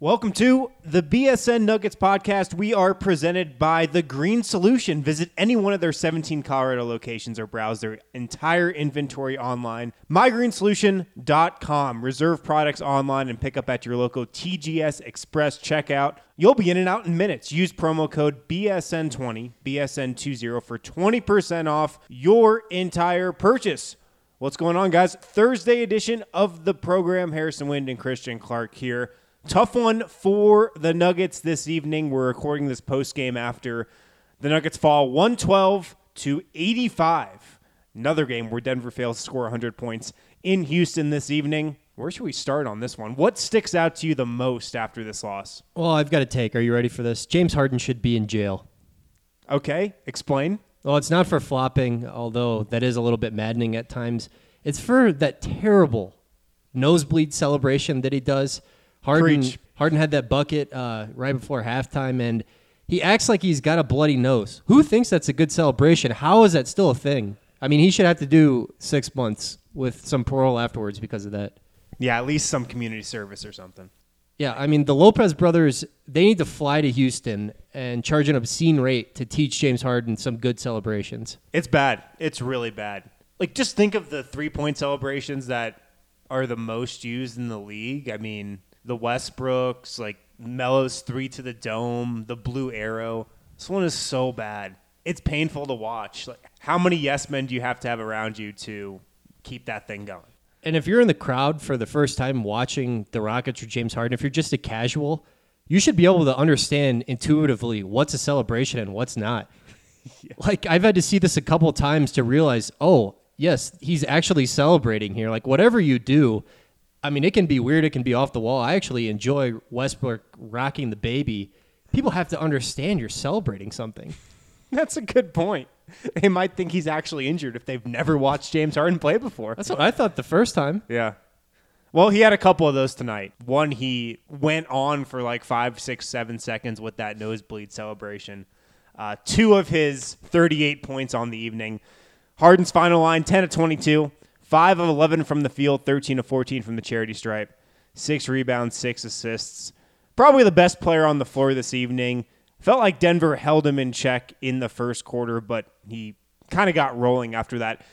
Welcome to the BSN Nuggets podcast. We are presented by The Green Solution. Visit any one of their 17 Colorado locations or browse their entire inventory online. MyGreenSolution.com. Reserve products online and pick up at your local TGS Express checkout. You'll be in and out in minutes. Use promo code BSN20, BSN20 for 20% off your entire purchase. What's going on, guys? Thursday edition of the program. Harrison Wind and Christian Clark here. Tough one for the Nuggets this evening. We're recording this post game after the Nuggets fall 112 to 85. Another game where Denver fails to score 100 points in Houston this evening. Where should we start on this one? What sticks out to you the most after this loss? Well, I've got a take. Are you ready for this? James Harden should be in jail. Okay, explain. Well, it's not for flopping, although that is a little bit maddening at times. It's for that terrible nosebleed celebration that he does Harden Preach. Harden had that bucket uh, right before halftime, and he acts like he's got a bloody nose. Who thinks that's a good celebration? How is that still a thing? I mean, he should have to do six months with some parole afterwards because of that. Yeah, at least some community service or something. Yeah, I mean, the Lopez brothers, they need to fly to Houston and charge an obscene rate to teach James Harden some good celebrations. It's bad. It's really bad. Like, just think of the three point celebrations that are the most used in the league. I mean, the Westbrooks, like Melo's three to the dome, the blue arrow. This one is so bad. It's painful to watch. Like, how many yes men do you have to have around you to keep that thing going? And if you're in the crowd for the first time watching the Rockets or James Harden, if you're just a casual, you should be able to understand intuitively what's a celebration and what's not. yeah. Like I've had to see this a couple times to realize, oh, yes, he's actually celebrating here. Like whatever you do, I mean, it can be weird. It can be off the wall. I actually enjoy Westbrook rocking the baby. People have to understand you're celebrating something. That's a good point. They might think he's actually injured if they've never watched James Harden play before. That's what I thought the first time. Yeah. Well, he had a couple of those tonight. One, he went on for like five, six, seven seconds with that nosebleed celebration. Uh, two of his 38 points on the evening. Harden's final line 10 of 22, 5 of 11 from the field, 13 of 14 from the charity stripe, six rebounds, six assists. Probably the best player on the floor this evening. Felt like Denver held him in check in the first quarter, but he kind of got rolling after that.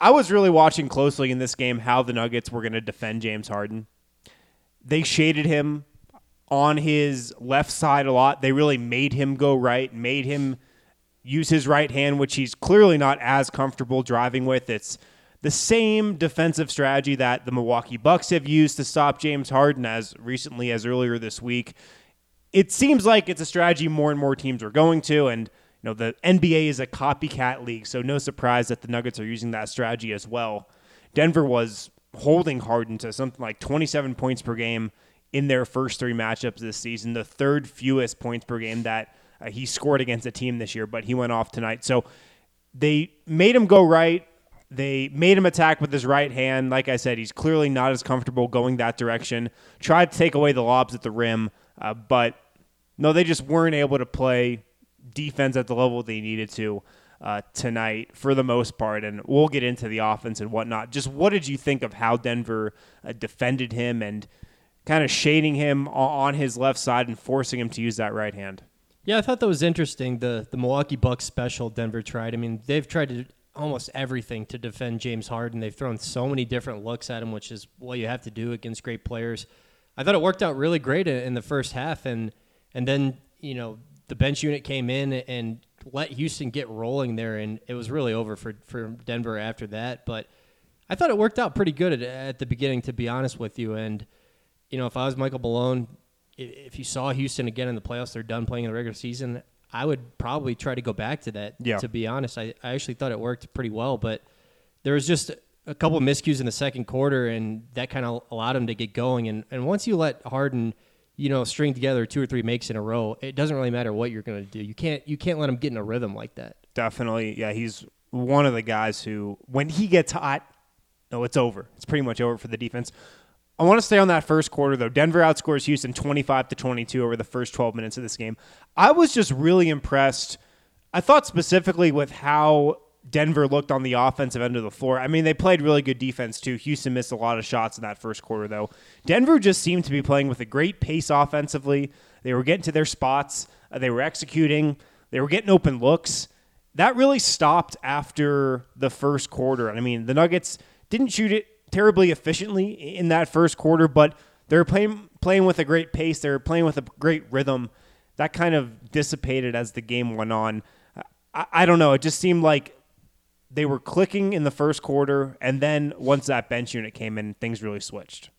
I was really watching closely in this game how the Nuggets were going to defend James Harden. They shaded him on his left side a lot. They really made him go right, made him use his right hand, which he's clearly not as comfortable driving with. It's the same defensive strategy that the Milwaukee Bucks have used to stop James Harden as recently as earlier this week. It seems like it's a strategy more and more teams are going to, and you know the NBA is a copycat league, so no surprise that the Nuggets are using that strategy as well. Denver was holding Harden to something like 27 points per game in their first three matchups this season, the third fewest points per game that uh, he scored against a team this year, but he went off tonight. So they made him go right. They made him attack with his right hand. Like I said, he's clearly not as comfortable going that direction. Tried to take away the lobs at the rim, uh, but no, they just weren't able to play defense at the level they needed to uh, tonight for the most part. And we'll get into the offense and whatnot. Just what did you think of how Denver uh, defended him and kind of shading him on his left side and forcing him to use that right hand? Yeah, I thought that was interesting. The the Milwaukee Bucks special Denver tried. I mean, they've tried to almost everything to defend James Harden. They've thrown so many different looks at him, which is what you have to do against great players. I thought it worked out really great in the first half, and and then you know the bench unit came in and let Houston get rolling there, and it was really over for for Denver after that. But I thought it worked out pretty good at, at the beginning, to be honest with you. And you know, if I was Michael Malone, if you saw Houston again in the playoffs, they're done playing in the regular season. I would probably try to go back to that. Yeah. To be honest, I, I actually thought it worked pretty well, but there was just a couple of miscues in the second quarter, and that kind of allowed him to get going. And and once you let Harden, you know, string together two or three makes in a row, it doesn't really matter what you're going to do. You can't you can't let him get in a rhythm like that. Definitely, yeah. He's one of the guys who, when he gets hot, no, it's over. It's pretty much over for the defense. I want to stay on that first quarter though. Denver outscores Houston 25 to 22 over the first 12 minutes of this game. I was just really impressed. I thought specifically with how Denver looked on the offensive end of the floor. I mean, they played really good defense too. Houston missed a lot of shots in that first quarter though. Denver just seemed to be playing with a great pace offensively. They were getting to their spots, uh, they were executing, they were getting open looks. That really stopped after the first quarter. And I mean, the Nuggets didn't shoot it terribly efficiently in that first quarter, but they're playing playing with a great pace. They're playing with a great rhythm. That kind of dissipated as the game went on. I, I don't know. It just seemed like they were clicking in the first quarter, and then once that bench unit came in, things really switched.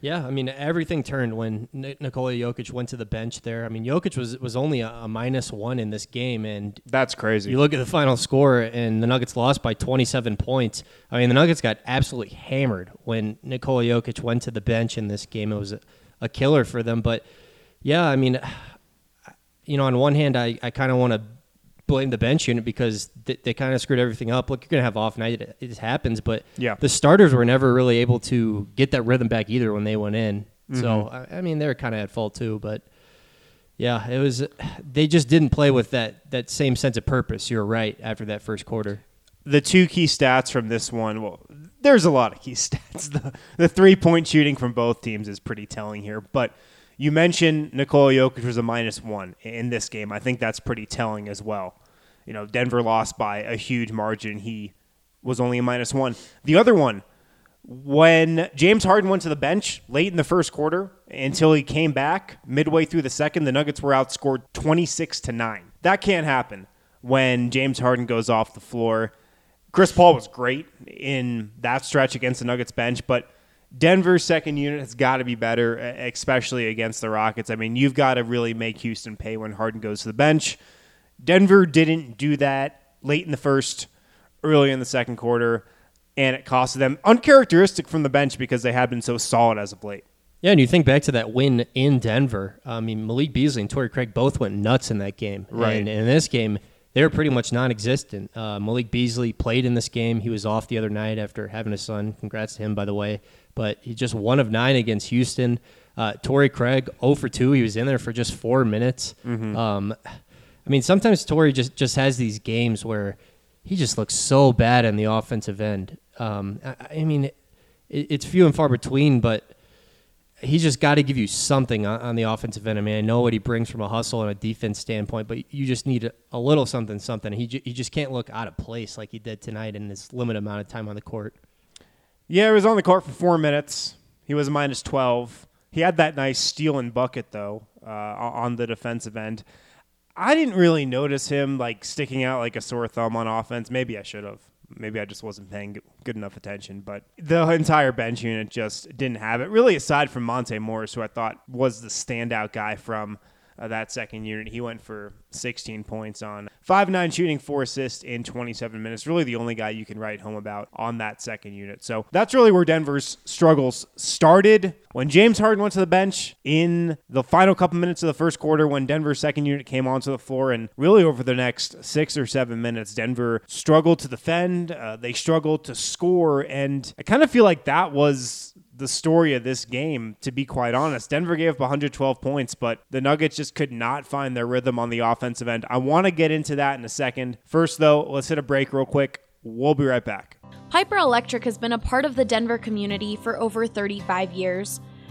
Yeah, I mean everything turned when Nikola Jokic went to the bench there. I mean Jokic was was only a, a minus one in this game, and that's crazy. You look at the final score, and the Nuggets lost by 27 points. I mean the Nuggets got absolutely hammered when Nikola Jokic went to the bench in this game. It was a, a killer for them, but yeah, I mean, you know, on one hand, I, I kind of want to blame the bench unit because they, they kind of screwed everything up. Look, you're going to have off night. It, it, happens, but yeah. the starters were never really able to get that rhythm back either when they went in. Mm-hmm. So, I, I, mean, they're kind of at fault too, but yeah, it was, they just didn't play with that, that same sense of purpose. You're right after that first quarter. The two key stats from this one, well, there's a lot of key stats. The, the three point shooting from both teams is pretty telling here, but you mentioned Nikola Jokic was a minus one in this game. I think that's pretty telling as well. You know, Denver lost by a huge margin. He was only a minus one. The other one, when James Harden went to the bench late in the first quarter until he came back midway through the second, the Nuggets were outscored 26 to 9. That can't happen when James Harden goes off the floor. Chris Paul was great in that stretch against the Nuggets bench, but Denver's second unit has got to be better, especially against the Rockets. I mean, you've got to really make Houston pay when Harden goes to the bench. Denver didn't do that late in the first, early in the second quarter, and it costed them uncharacteristic from the bench because they had been so solid as of late. Yeah, and you think back to that win in Denver. I mean, Malik Beasley and Torrey Craig both went nuts in that game. Right. And in this game, they were pretty much non-existent. Uh, Malik Beasley played in this game. He was off the other night after having a son. Congrats to him, by the way but he just one of nine against Houston. Uh, Torrey Craig, 0 for 2. He was in there for just four minutes. Mm-hmm. Um, I mean, sometimes Torrey just, just has these games where he just looks so bad in the offensive end. Um, I, I, mean, it, it's few and far between, but he's just got to give you something on, on, the offensive end. I mean, I know what he brings from a hustle and a defense standpoint, but you just need a, a little something, something. He, j- he just can't look out of place like he did tonight in this limited amount of time on the court. Yeah, he was on the court for four minutes. He was minus 12. He had that nice steal and bucket though uh, on the defensive end. I didn't really notice him like sticking out like a sore thumb on offense. Maybe I should have. Maybe I just wasn't paying good enough attention. But the entire bench unit just didn't have it. Really, aside from Monte Morris, who I thought was the standout guy from uh, that second unit. He went for 16 points on 5 9 shooting, 4 assists in 27 minutes. Really the only guy you can write home about on that second unit. So that's really where Denver's struggles started. When James Harden went to the bench in the final couple minutes of the first quarter, when Denver's second unit came onto the floor, and really over the next six or seven minutes, Denver struggled to defend. Uh, they struggled to score. And I kind of feel like that was the story of this game, to be quite honest. Denver gave up 112 points, but the Nuggets just could not find their rhythm on the offensive end. I want to get into that in a second. First, though, let's hit a break real quick. We'll be right back. Piper Electric has been a part of the Denver community for over 35 years.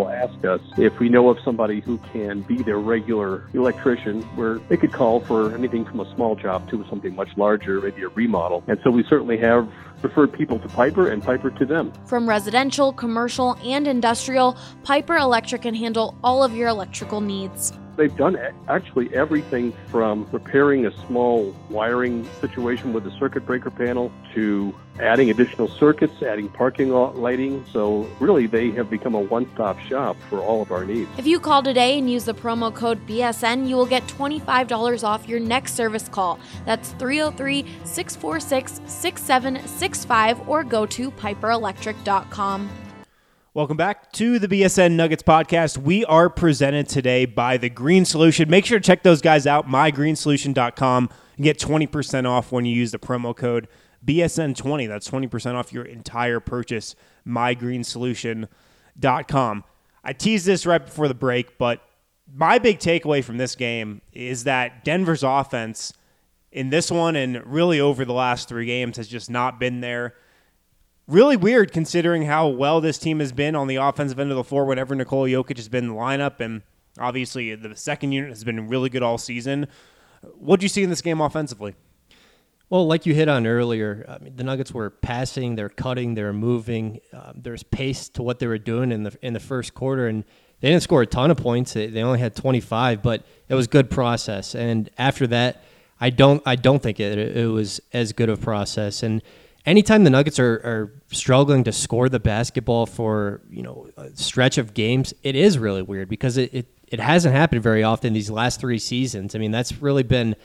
will ask us if we know of somebody who can be their regular electrician, where they could call for anything from a small job to something much larger, maybe a remodel. And so we certainly have referred people to Piper and Piper to them. From residential, commercial, and industrial, Piper Electric can handle all of your electrical needs. They've done actually everything from repairing a small wiring situation with a circuit breaker panel to adding additional circuits, adding parking lighting. So really, they have become a one-stop shop for all of our needs. If you call today and use the promo code BSN, you will get $25 off your next service call. That's oh 303-646-6765 or go to piperelectric.com. Welcome back to the BSN Nuggets podcast. We are presented today by The Green Solution. Make sure to check those guys out, mygreensolution.com, and get 20% off when you use the promo code BSN20. That's 20% off your entire purchase, mygreensolution.com. I teased this right before the break, but my big takeaway from this game is that Denver's offense in this one and really over the last three games has just not been there really weird considering how well this team has been on the offensive end of the floor whenever Nikola Jokic has been in the lineup. And obviously, the second unit has been really good all season. What do you see in this game offensively? Well, like you hit on earlier, I mean, the Nuggets were passing, they're cutting, they're moving. Um, there's pace to what they were doing in the in the first quarter, and they didn't score a ton of points. They, they only had 25, but it was good process. And after that, I don't I don't think it it was as good of process. And anytime the Nuggets are, are struggling to score the basketball for you know a stretch of games, it is really weird because it, it, it hasn't happened very often these last three seasons. I mean, that's really been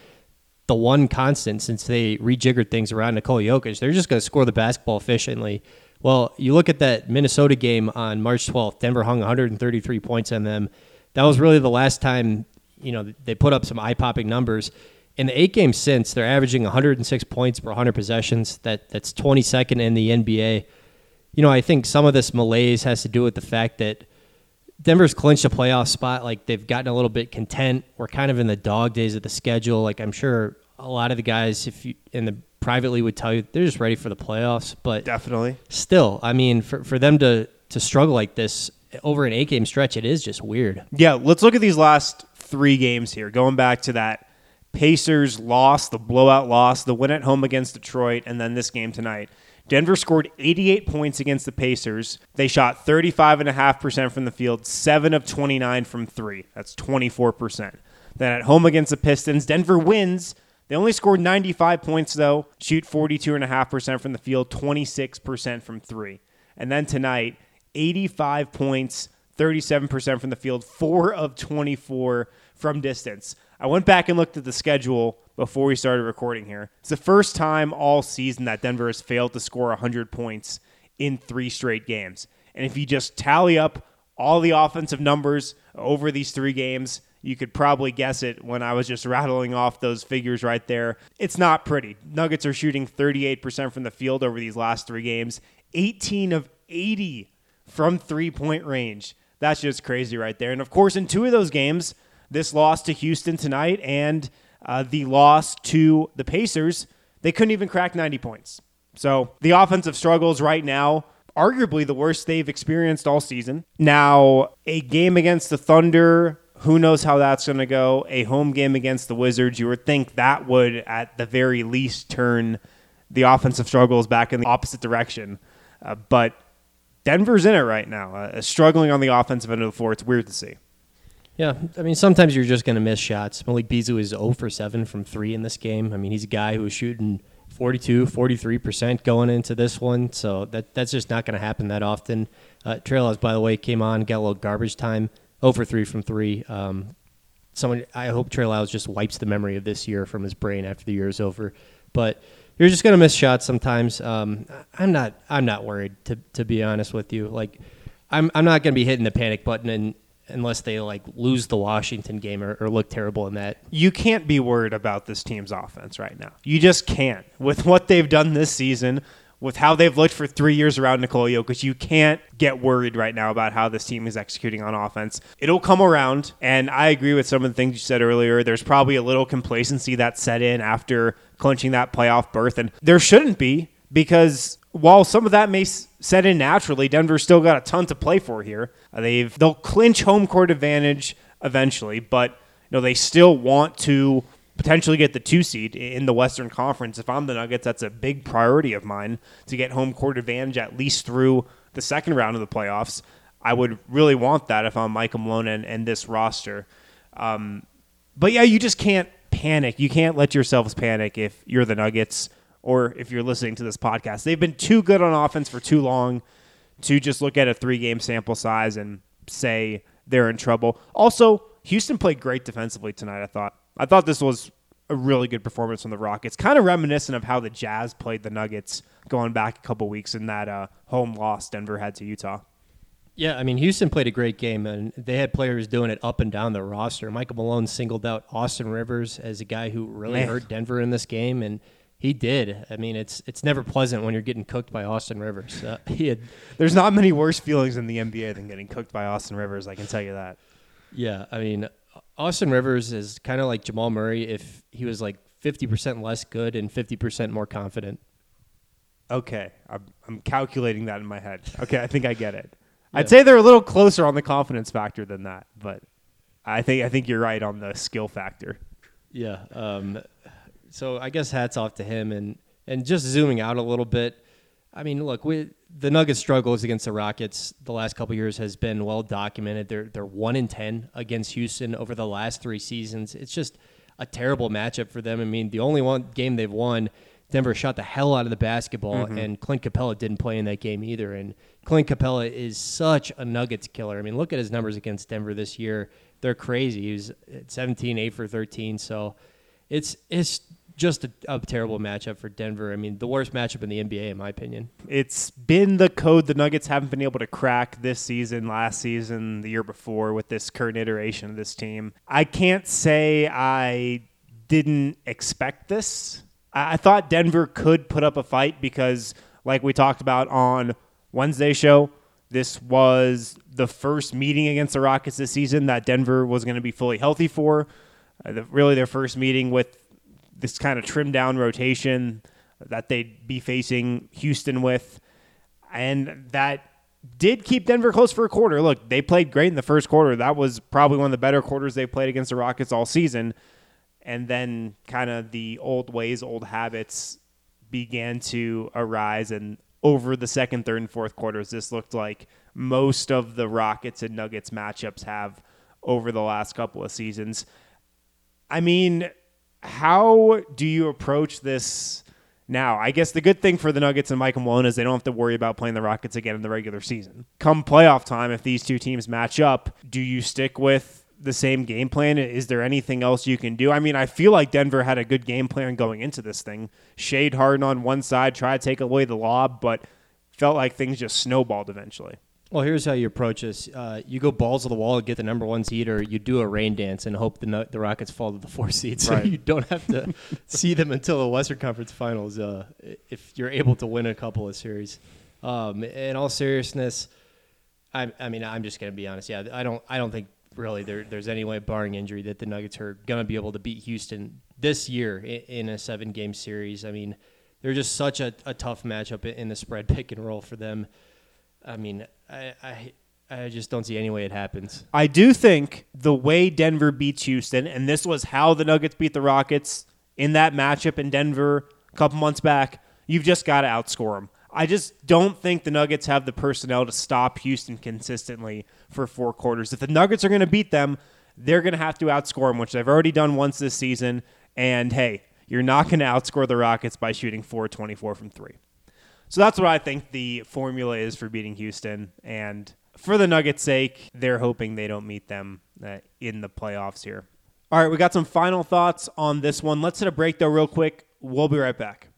the one constant since they rejiggered things around Nikola Jokic. They're just going to score the basketball efficiently. Well, you look at that Minnesota game on March 12th. Denver hung 133 points on them. That was really the last time you know they put up some eye-popping numbers in the eight games since, they're averaging 106 points per 100 possessions. That that's 22nd in the NBA. You know, I think some of this malaise has to do with the fact that Denver's clinched a playoff spot. Like they've gotten a little bit content. We're kind of in the dog days of the schedule. Like I'm sure a lot of the guys, if you in the privately would tell you, they're just ready for the playoffs. But definitely, still, I mean, for for them to to struggle like this over an eight game stretch, it is just weird. Yeah, let's look at these last three games here. Going back to that Pacers loss, the blowout loss, the win at home against Detroit, and then this game tonight. Denver scored 88 points against the Pacers. They shot 35.5% from the field, 7 of 29 from 3. That's 24%. Then at home against the Pistons, Denver wins. They only scored 95 points, though, shoot 42.5% from the field, 26% from 3. And then tonight, 85 points, 37% from the field, 4 of 24 from distance. I went back and looked at the schedule before we started recording here. It's the first time all season that Denver has failed to score 100 points in three straight games. And if you just tally up all the offensive numbers over these three games, you could probably guess it when I was just rattling off those figures right there. It's not pretty. Nuggets are shooting 38% from the field over these last three games, 18 of 80 from three point range. That's just crazy right there. And of course, in two of those games, this loss to Houston tonight and uh, the loss to the Pacers, they couldn't even crack 90 points. So the offensive struggles right now, arguably the worst they've experienced all season. Now, a game against the Thunder, who knows how that's going to go? A home game against the Wizards, you would think that would, at the very least, turn the offensive struggles back in the opposite direction. Uh, but Denver's in it right now, uh, struggling on the offensive end of the floor. It's weird to see. Yeah, I mean, sometimes you're just going to miss shots. Malik Beasley is 0 for 7 from 3 in this game. I mean, he's a guy who's shooting 42, 43% going into this one, so that that's just not going to happen that often. Uh, Trey by the way, came on, got a little garbage time, 0 for 3 from 3. Um, someone, I hope Lyles just wipes the memory of this year from his brain after the year is over. But you're just to miss shots sometimes. Um, I'm not, I'm not worried, to, to be honest with you. Like, I'm, I'm not to be hitting the panic button and unless they like lose the Washington game or, or, look terrible in that. You can't be worried about this team's offense right now. You just can't. With what they've done this season, with how they've looked for three years around Nikola Jokic, you can't get worried right now about how this team is executing on offense. It'll come around, and I agree with some of the things you said earlier. There's probably a little complacency that set in after clinching that playoff berth, and there shouldn't be because while some of that may set in naturally, Denver's still got a ton to play for here. Uh, they've they'll clinch home court advantage eventually, but you know they still want to potentially get the two seed in the Western Conference. If I'm the Nuggets, that's a big priority of mine to get home court advantage at least through the second round of the playoffs. I would really want that if I'm Michael Malone and, and this roster. Um, but yeah, you just can't panic. You can't let yourselves panic if you're the Nuggets or if you're listening to this podcast. They've been too good on offense for too long to just look at a three game sample size and say they're in trouble. Also, Houston played great defensively tonight, I thought. I thought this was a really good performance from the Rockets. Kind of reminiscent of how the Jazz played the Nuggets going back a couple weeks in that uh, home loss Denver had to Utah. Yeah, I mean, Houston played a great game, and they had players doing it up and down the roster. Michael Malone singled out Austin Rivers as a guy who really Man. hurt Denver in this game, and he did. I mean, it's it's never pleasant when you're getting cooked by Austin Rivers. Uh, he had. There's not many worse feelings in the NBA than getting cooked by Austin Rivers. I can tell you that. Yeah, I mean, Austin Rivers is kind of like Jamal Murray if he was like 50% less good and 50% more confident. Okay, I'm, I'm calculating that in my head. Okay, I think I get it. I'd say they're a little closer on the confidence factor than that, but I think I think you're right on the skill factor. Yeah. Um, so I guess hats off to him and and just zooming out a little bit. I mean, look, we, the Nuggets' struggles against the Rockets the last couple years has been well documented. They're they're one in ten against Houston over the last three seasons. It's just a terrible matchup for them. I mean, the only one game they've won, Denver shot the hell out of the basketball, mm-hmm. and Clint Capela didn't play in that game either. And Clint Capela is such a Nuggets killer. I mean, look at his numbers against Denver this year; they're crazy. He was 17, 8 for 13. So it's it's just a, a, terrible matchup for Denver. I mean, the worst matchup in the NBA, in my opinion. It's been the code the Nuggets haven't been able to crack this season, last season, the year before with this current iteration of this team. I can't say I didn't expect this. I, thought Denver could put up a fight because, like we talked about on Wednesday show, this was the first meeting against the Rockets this season that Denver was going to be fully healthy for. Uh, the, really, their first meeting with this kind of trimmed down rotation that they'd be facing Houston with. And that did keep Denver close for a quarter. Look, they played great in the first quarter. That was probably one of the better quarters they played against the Rockets all season. And then kind of the old ways, old habits began to arise. And over the second, third, and fourth quarters, this looked like most of the Rockets and Nuggets matchups have over the last couple of seasons. I mean, how do you approach this now? I guess the good thing for the Nuggets and Michael Malone is they don't have to worry about playing the Rockets again in the regular season. Come playoff time, if these two teams match up, do you stick with the same game plan? Is there anything else you can do? I mean, I feel like Denver had a good game plan going into this thing. Shade Harden on one side, try to take away the lob, but felt like things just snowballed eventually. Well, here's how you approach this: uh, you go balls to the wall and get the number one seed, or you do a rain dance and hope the the Rockets fall to the four seed, so right. you don't have to see them until the Western Conference Finals. Uh, if you're able to win a couple of series, um, in all seriousness, I, I mean, I'm just gonna be honest. Yeah, I don't, I don't think really there, there's any way, barring injury, that the Nuggets are gonna be able to beat Houston this year in, in a seven game series. I mean, they're just such a, a tough matchup in the spread pick and roll for them. I mean, I, I I just don't see any way it happens. I do think the way Denver beats Houston, and this was how the Nuggets beat the Rockets in that matchup in Denver a couple months back, you've just got to outscore them. I just don't think the Nuggets have the personnel to stop Houston consistently for four quarters. If the Nuggets are going to beat them, they're going to have to outscore them, which they've already done once this season. And hey, you're not going to outscore the Rockets by shooting 424 from three. So that's what I think the formula is for beating Houston. And for the Nuggets' sake, they're hoping they don't meet them uh, in the playoffs here. All right, we got some final thoughts on this one. Let's hit a break though, real quick. We'll be right back.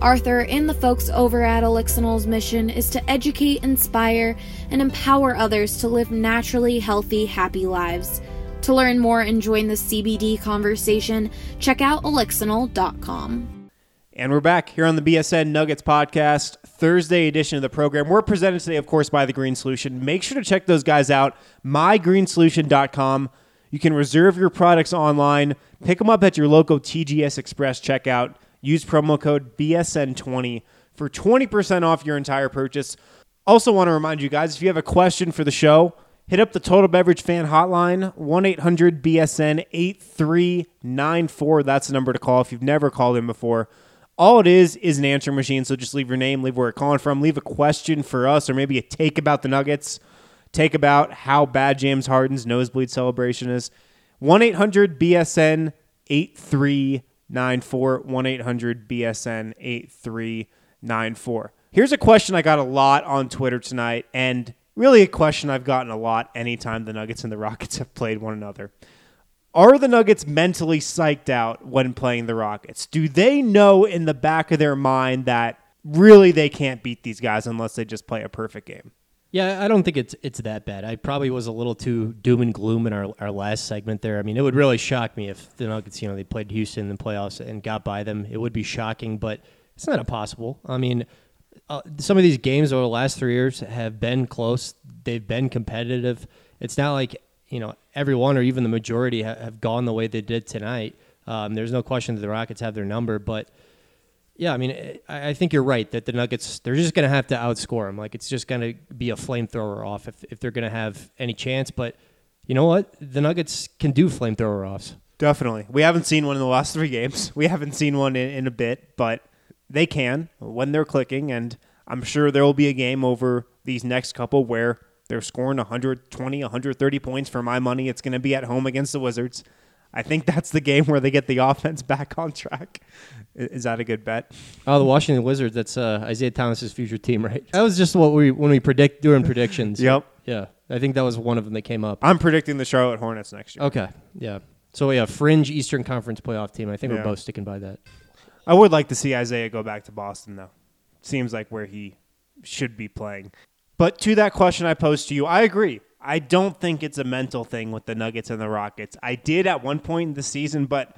Arthur and the folks over at Elixinol's mission is to educate, inspire, and empower others to live naturally healthy, happy lives. To learn more and join the CBD conversation, check out elixinol.com. And we're back here on the BSN Nuggets podcast, Thursday edition of the program. We're presented today, of course, by The Green Solution. Make sure to check those guys out, mygreensolution.com. You can reserve your products online, pick them up at your local TGS Express checkout. Use promo code BSN20 for 20% off your entire purchase. Also, want to remind you guys if you have a question for the show, hit up the Total Beverage Fan Hotline, 1 800 BSN 8394. That's the number to call if you've never called in before. All it is is an answering machine, so just leave your name, leave where you're calling from, leave a question for us, or maybe a take about the Nuggets, take about how bad James Harden's nosebleed celebration is. 1 800 BSN 8394. 94 1 800 BSN 8394. Here's a question I got a lot on Twitter tonight, and really a question I've gotten a lot anytime the Nuggets and the Rockets have played one another. Are the Nuggets mentally psyched out when playing the Rockets? Do they know in the back of their mind that really they can't beat these guys unless they just play a perfect game? Yeah, I don't think it's it's that bad. I probably was a little too doom and gloom in our, our last segment there. I mean, it would really shock me if the Nuggets, you know, they played Houston in the playoffs and got by them. It would be shocking, but it's not impossible. I mean, uh, some of these games over the last three years have been close. They've been competitive. It's not like you know everyone or even the majority ha- have gone the way they did tonight. Um, there's no question that the Rockets have their number, but yeah, I mean, I think you're right that the Nuggets they're just going to have to outscore them. Like it's just going to be a flamethrower off if if they're going to have any chance. But you know what? The Nuggets can do flamethrower offs. Definitely. We haven't seen one in the last three games. We haven't seen one in, in a bit, but they can when they're clicking. And I'm sure there will be a game over these next couple where they're scoring 120, 130 points. For my money, it's going to be at home against the Wizards. I think that's the game where they get the offense back on track. Is that a good bet? Oh, the Washington Wizards. That's uh, Isaiah Thomas's future team, right? That was just what we when we predict doing predictions. yep. Yeah, I think that was one of them that came up. I'm predicting the Charlotte Hornets next year. Okay. Yeah. So yeah, fringe Eastern Conference playoff team. I think yeah. we're both sticking by that. I would like to see Isaiah go back to Boston though. Seems like where he should be playing. But to that question I posed to you, I agree. I don't think it's a mental thing with the Nuggets and the Rockets. I did at one point in the season, but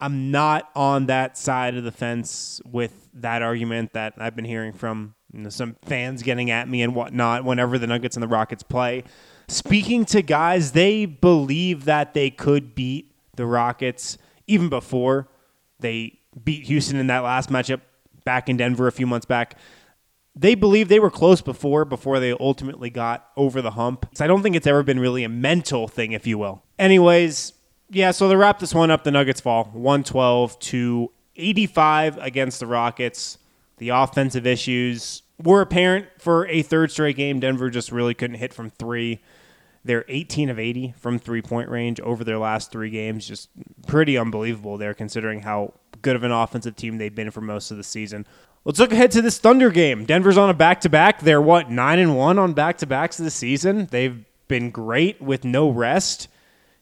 I'm not on that side of the fence with that argument that I've been hearing from you know, some fans getting at me and whatnot whenever the Nuggets and the Rockets play. Speaking to guys, they believe that they could beat the Rockets even before they beat Houston in that last matchup back in Denver a few months back they believe they were close before, before they ultimately got over the hump. So I don't think it's ever been really a mental thing, if you will. Anyways, yeah, so to wrap this one up, the Nuggets fall 112 to 85 against the Rockets. The offensive issues were apparent for a third straight game. Denver just really couldn't hit from three. They're 18 of 80 from three point range over their last three games. Just pretty unbelievable there, considering how good of an offensive team they've been for most of the season. Let's look ahead to this Thunder game. Denver's on a back to back. They're what, nine and one on back to backs this season? They've been great with no rest.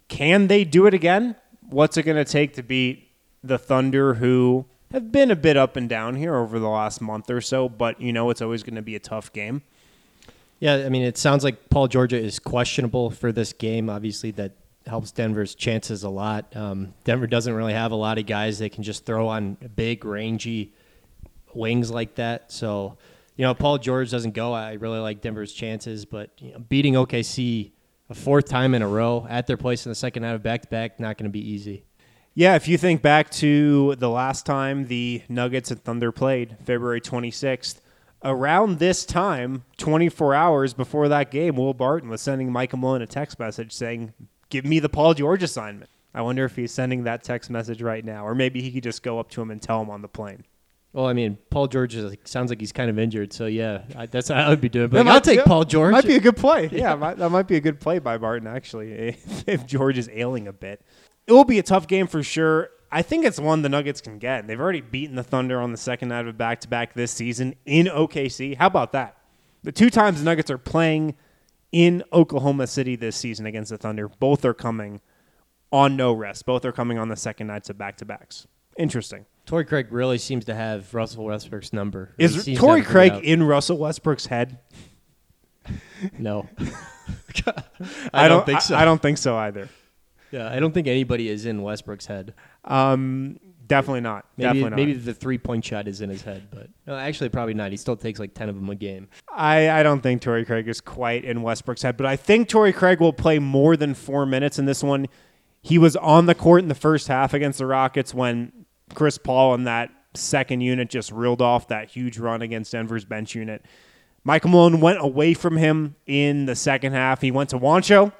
Can they do it again? What's it going to take to beat the Thunder, who have been a bit up and down here over the last month or so, but you know it's always going to be a tough game. Yeah, I mean, it sounds like Paul Georgia is questionable for this game. Obviously, that helps Denver's chances a lot. Um, Denver doesn't really have a lot of guys they can just throw on big, rangy wings like that. So, you know, Paul George doesn't go. I really like Denver's chances, but you know, beating OKC a fourth time in a row at their place in the second half of back to back, not going to be easy. Yeah, if you think back to the last time the Nuggets and Thunder played, February 26th, around this time, 24 hours before that game, Will Barton was sending Michael Malone a text message saying, Give me the Paul George assignment. I wonder if he's sending that text message right now, or maybe he could just go up to him and tell him on the plane. Well, I mean, Paul George is like, sounds like he's kind of injured, so yeah, I, that's how I would be doing. But like, I'll take Paul George. Might be a good play. Yeah, might, that might be a good play by Barton actually, if, if George is ailing a bit. It will be a tough game for sure. I think it's one the Nuggets can get. They've already beaten the Thunder on the second night of a back to back this season in OKC. How about that? The two times the Nuggets are playing in Oklahoma City this season against the Thunder, both are coming on no rest. Both are coming on the second nights of back to backs. Interesting. Torrey Craig really seems to have Russell Westbrook's number. Is Torrey Craig in Russell Westbrook's head? No. I, I, don't, think so. I, I, don't think so either. Yeah, I don't think anybody is in Westbrook's head. Um, definitely not. Maybe, definitely not. Maybe the three point shot is in his head, but no, actually, probably not. He still takes like ten of them a game. I, I don't think Torrey Craig is quite in Westbrook's head, but I think Torrey Craig will play more than four minutes in this one. He was on the court in the first half against the Rockets when Chris Paul and that second unit just reeled off that huge run against Denver's bench unit. Michael Malone went away from him in the second half. He went to Juancho.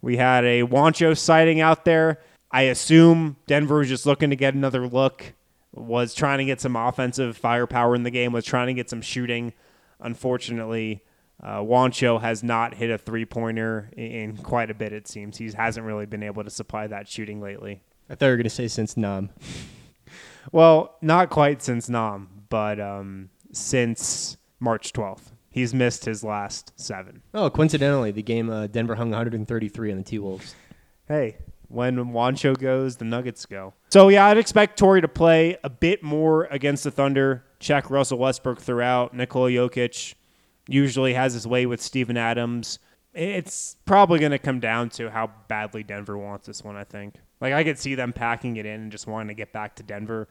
We had a Juancho sighting out there. I assume Denver was just looking to get another look, was trying to get some offensive firepower in the game, was trying to get some shooting. Unfortunately, uh, Juancho has not hit a three pointer in quite a bit, it seems. He hasn't really been able to supply that shooting lately. I thought you were going to say since Nam. well, not quite since Nam, but um, since March 12th. He's missed his last seven. Oh, coincidentally, the game uh, Denver hung 133 on the T Wolves. Hey, when Juancho goes, the Nuggets go. So yeah, I'd expect Torrey to play a bit more against the Thunder. Check Russell Westbrook throughout. Nikola Jokic usually has his way with Steven Adams. It's probably going to come down to how badly Denver wants this one. I think. Like I could see them packing it in and just wanting to get back to Denver.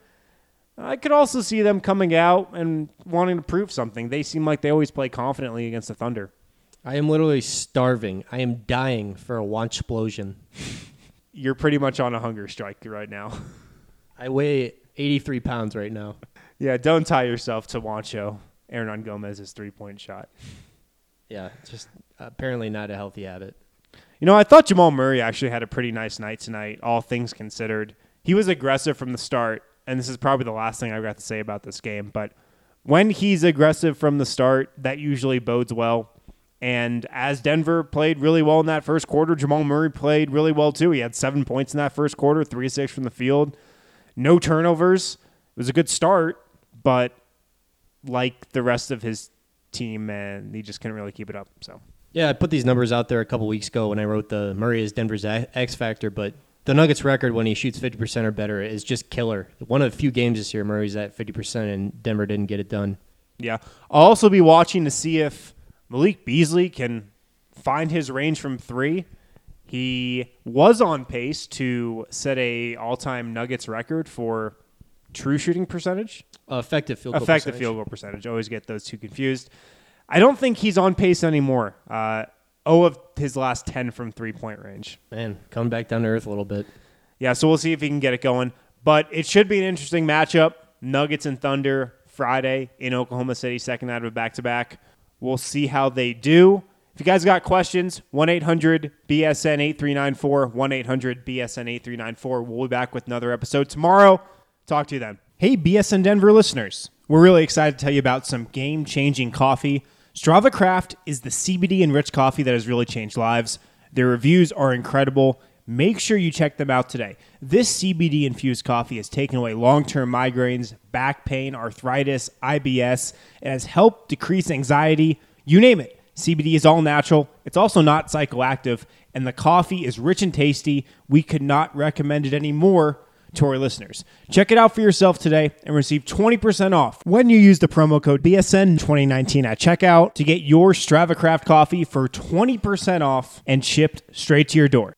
I could also see them coming out and wanting to prove something. They seem like they always play confidently against the Thunder. I am literally starving. I am dying for a wanch explosion. You're pretty much on a hunger strike right now. I weigh 83 pounds right now. Yeah, don't tie yourself to Juancho, Gomez's three point shot. Yeah, just apparently not a healthy habit. You know, I thought Jamal Murray actually had a pretty nice night tonight, all things considered. He was aggressive from the start, and this is probably the last thing I've got to say about this game, but when he's aggressive from the start, that usually bodes well. And as Denver played really well in that first quarter, Jamal Murray played really well too. He had seven points in that first quarter, three six from the field, no turnovers. It was a good start, but like the rest of his team, man, he just couldn't really keep it up. So yeah, I put these numbers out there a couple weeks ago when I wrote the Murray is Denver's X factor, but the Nuggets record when he shoots 50% or better is just killer. One of the few games this year Murray's at 50% and Denver didn't get it done. Yeah. I'll also be watching to see if Malik Beasley can find his range from 3. He was on pace to set a all-time Nuggets record for true shooting percentage. Uh, effective field goal effective percentage. field goal percentage. Always get those two confused. I don't think he's on pace anymore. Uh, oh, of his last 10 from three point range. Man, coming back down to earth a little bit. Yeah, so we'll see if he can get it going. But it should be an interesting matchup. Nuggets and Thunder, Friday in Oklahoma City, second out of a back to back. We'll see how they do. If you guys got questions, 1 800 BSN 8394, 1 800 BSN 8394. We'll be back with another episode tomorrow. Talk to you then. Hey, BSN Denver listeners. We're really excited to tell you about some game changing coffee. Strava Craft is the CBD enriched coffee that has really changed lives. Their reviews are incredible. Make sure you check them out today. This CBD infused coffee has taken away long term migraines, back pain, arthritis, IBS. and has helped decrease anxiety. You name it. CBD is all natural. It's also not psychoactive. And the coffee is rich and tasty. We could not recommend it anymore listeners. Check it out for yourself today and receive 20% off when you use the promo code BSN2019 at checkout to get your StravaCraft coffee for 20% off and shipped straight to your door.